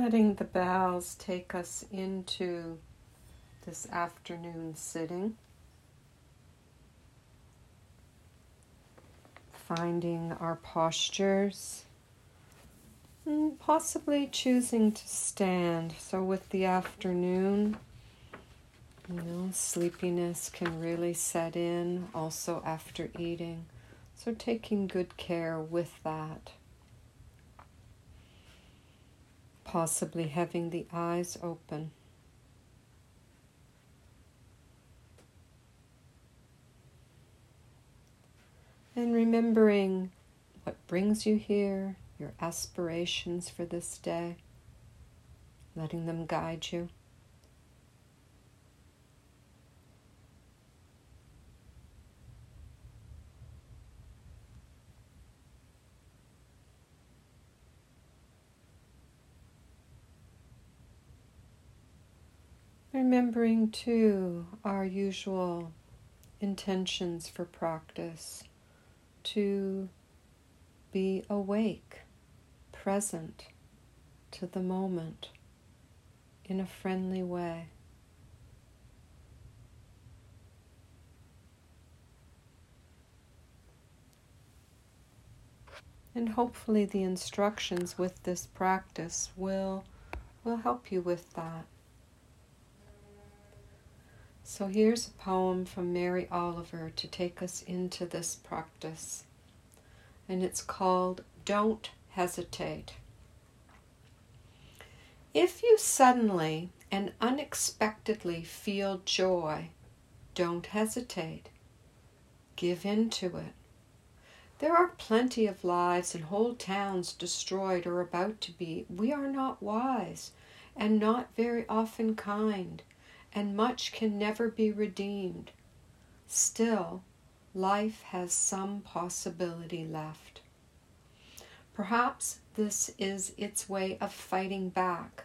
letting the bells take us into this afternoon sitting. Finding our postures, and possibly choosing to stand. So, with the afternoon, you know, sleepiness can really set in also after eating. So, taking good care with that. Possibly having the eyes open. And remembering what brings you here, your aspirations for this day, letting them guide you. Remembering too our usual intentions for practice to be awake, present to the moment in a friendly way. And hopefully the instructions with this practice will will help you with that. So here's a poem from Mary Oliver to take us into this practice. And it's called Don't Hesitate. If you suddenly and unexpectedly feel joy, don't hesitate. Give in to it. There are plenty of lives and whole towns destroyed or about to be. We are not wise and not very often kind and much can never be redeemed. Still, life has some possibility left. Perhaps this is its way of fighting back,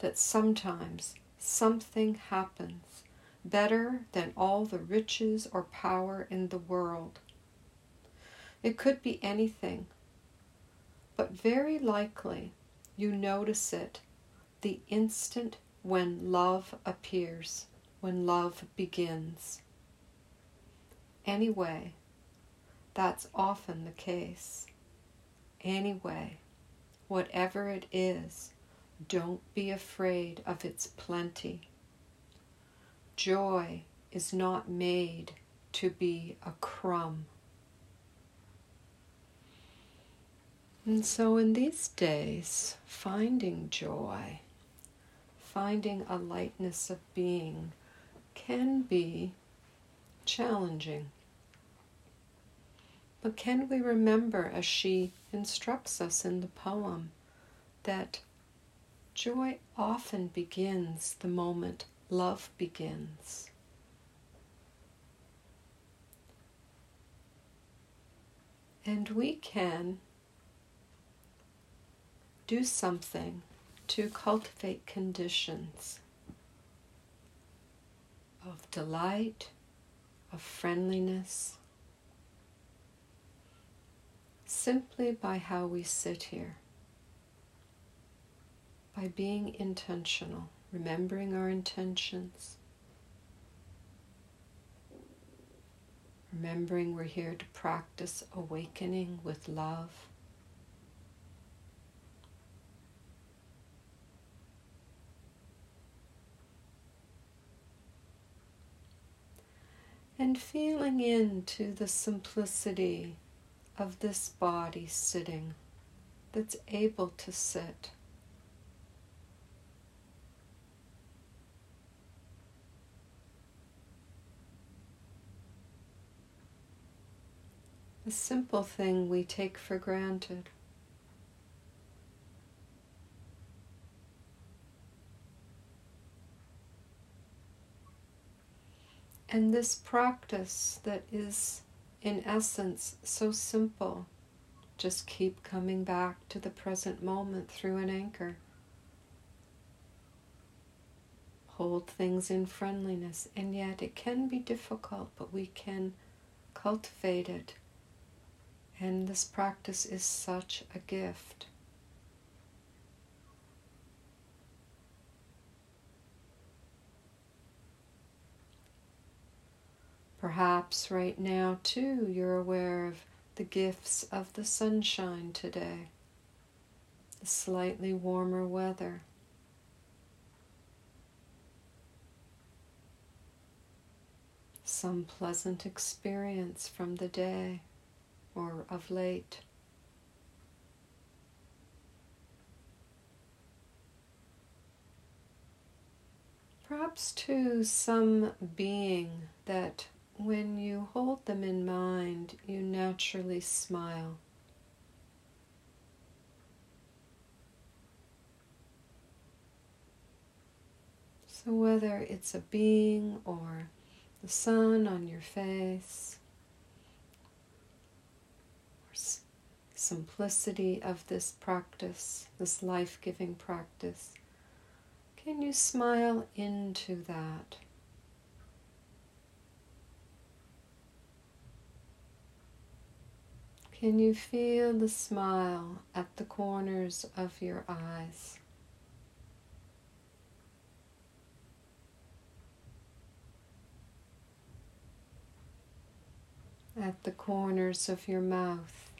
that sometimes something happens better than all the riches or power in the world. It could be anything, but very likely you notice it the instant when love appears, when love begins. Anyway, that's often the case. Anyway, whatever it is, don't be afraid of its plenty. Joy is not made to be a crumb. And so, in these days, finding joy finding a lightness of being can be challenging. But can we remember, as she instructs us in the poem, that joy often begins the moment love begins? And we can do something to cultivate conditions of delight, of friendliness, simply by how we sit here, by being intentional, remembering our intentions. Remembering we're here to practice awakening with love. And feeling into the simplicity of this body sitting that's able to sit. A simple thing we take for granted. And this practice that is, in essence, so simple, just keep coming back to the present moment through an anchor. Hold things in friendliness, and yet it can be difficult, but we can cultivate it. And this practice is such a gift. Perhaps right now, too, you're aware of the gifts of the sunshine today, the slightly warmer weather. Some pleasant experience from the day or of late. Perhaps, to some being that when you hold them in mind, you naturally smile. So, whether it's a being or the sun on your face, or simplicity of this practice, this life giving practice, can you smile into that? Can you feel the smile at the corners of your eyes? At the corners of your mouth.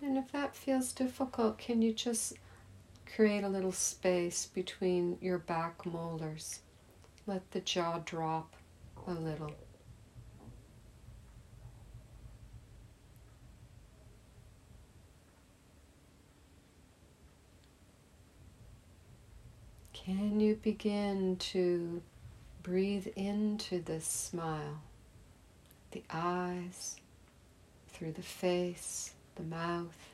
And if that feels difficult, can you just create a little space between your back molars? Let the jaw drop a little. Can you begin to breathe into this smile? The eyes, through the face, the mouth.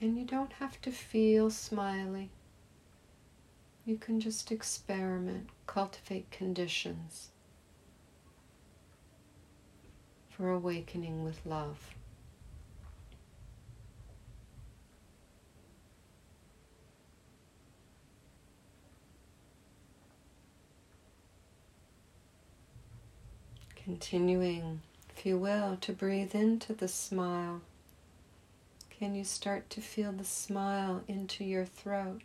And you don't have to feel smiley. You can just experiment, cultivate conditions for awakening with love. Continuing, if you will, to breathe into the smile. Can you start to feel the smile into your throat?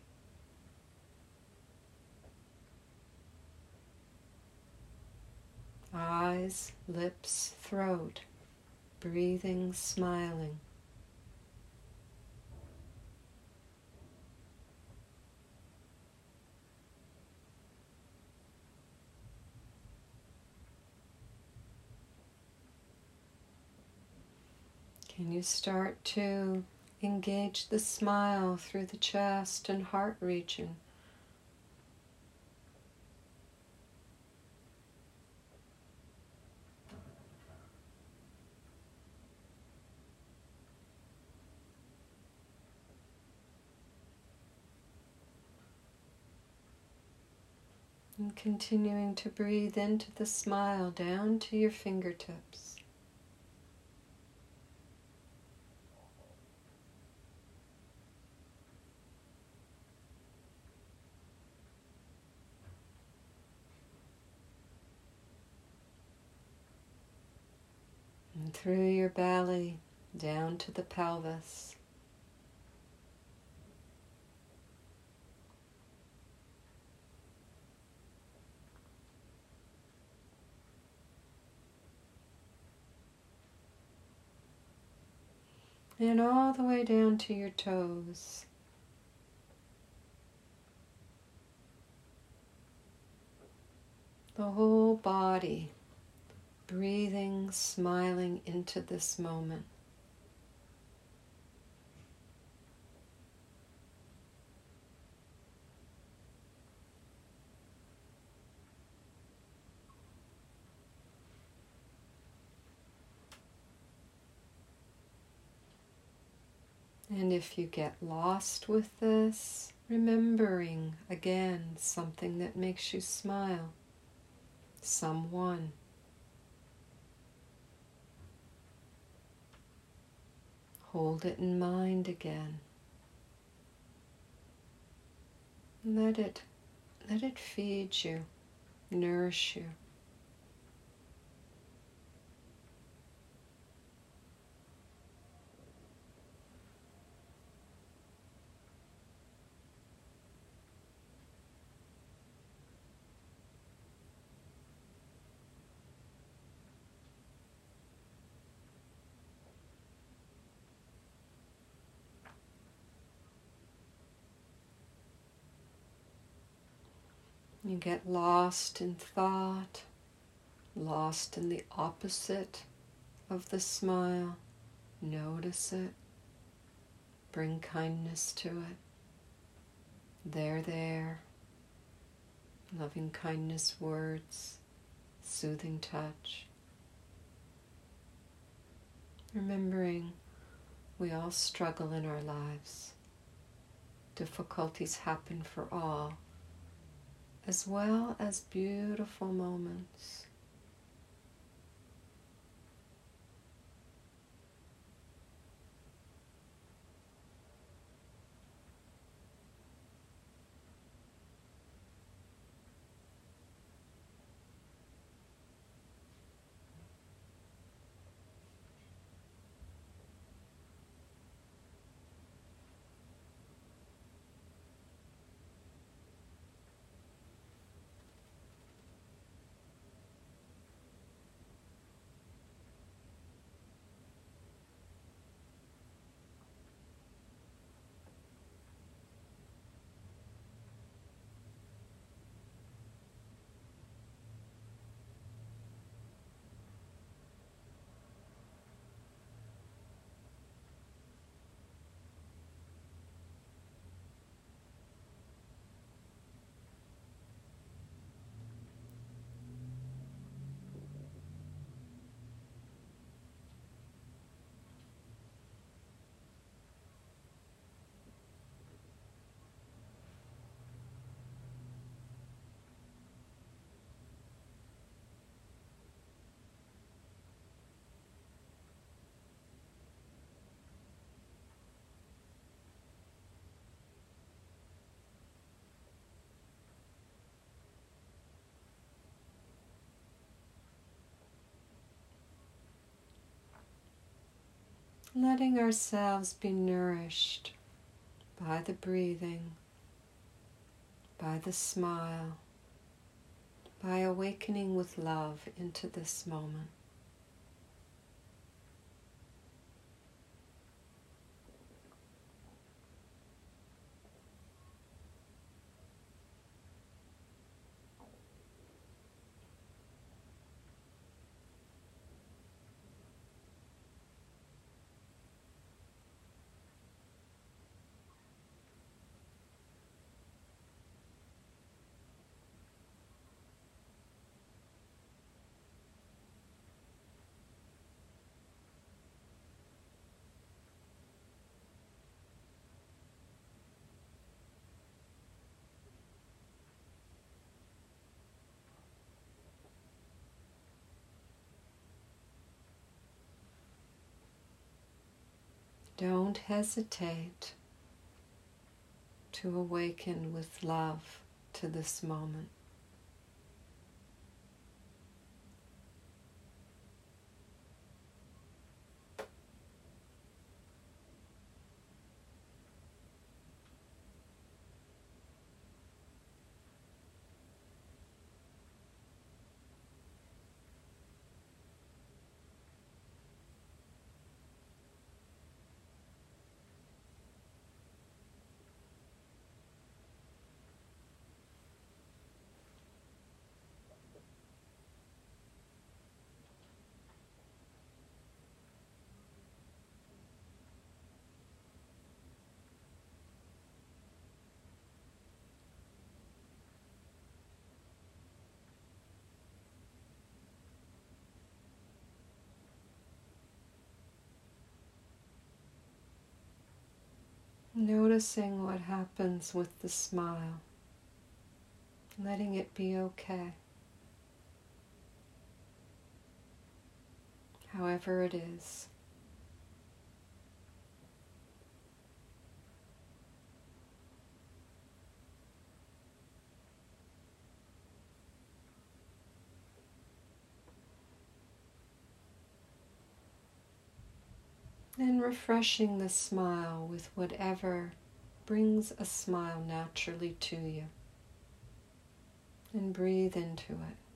Eyes, lips, throat, breathing, smiling. Can you start to engage the smile through the chest and heart region? And continuing to breathe into the smile down to your fingertips. And through your belly down to the pelvis. And all the way down to your toes. The whole body breathing, smiling into this moment. And if you get lost with this, remembering again something that makes you smile, someone. Hold it in mind again. Let it let it feed you, nourish you. You get lost in thought, lost in the opposite of the smile. Notice it. Bring kindness to it. There, there. Loving kindness words, soothing touch. Remembering we all struggle in our lives. Difficulties happen for all, as well as beautiful moments. Letting ourselves be nourished by the breathing, by the smile, by awakening with love into this moment. Don't hesitate to awaken with love to this moment. Noticing what happens with the smile, letting it be okay. However, it is. Then refreshing the smile with whatever brings a smile naturally to you. And breathe into it.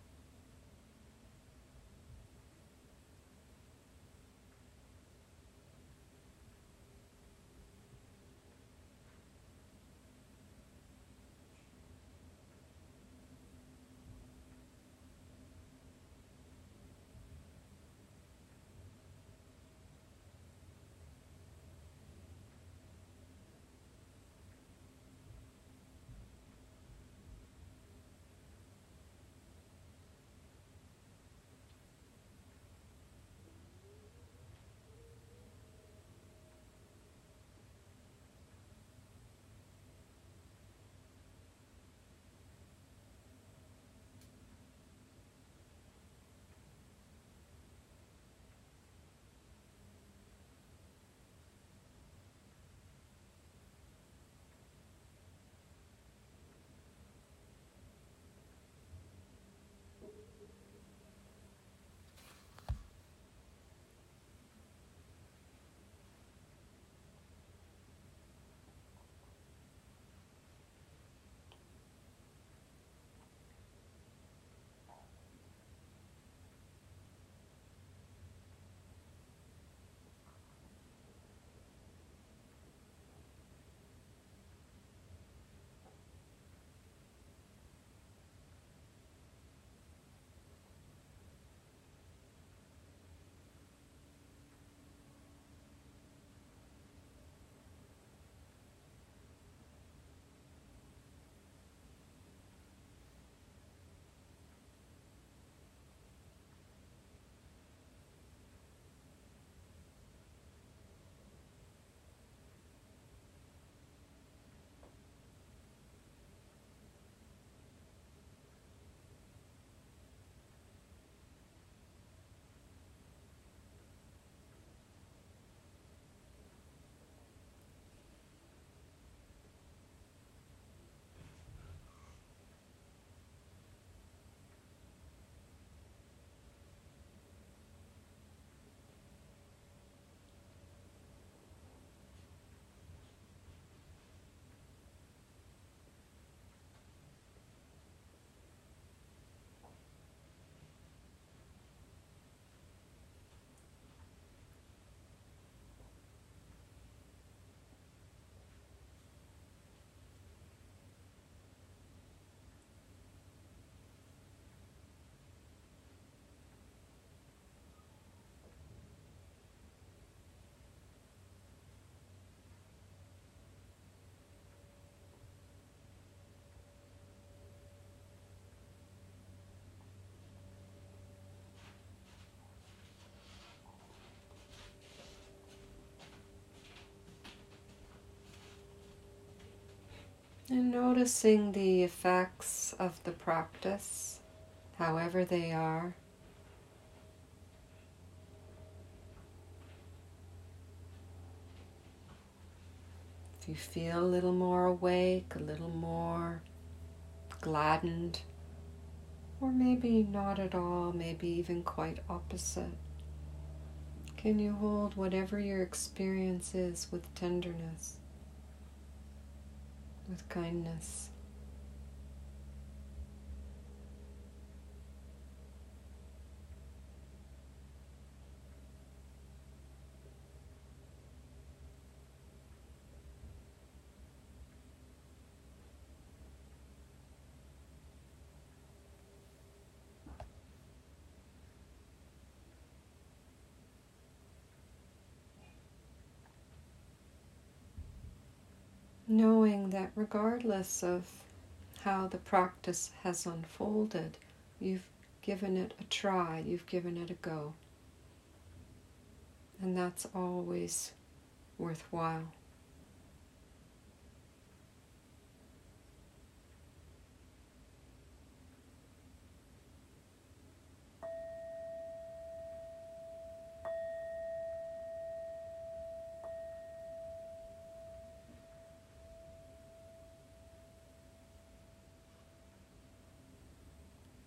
And noticing the effects of the practice, however they are. If you feel a little more awake, a little more gladdened, or maybe not at all, maybe even quite opposite, can you hold whatever your experience is with tenderness, with kindness? Knowing that regardless of how the practice has unfolded, you've given it a try, you've given it a go. And that's always worthwhile.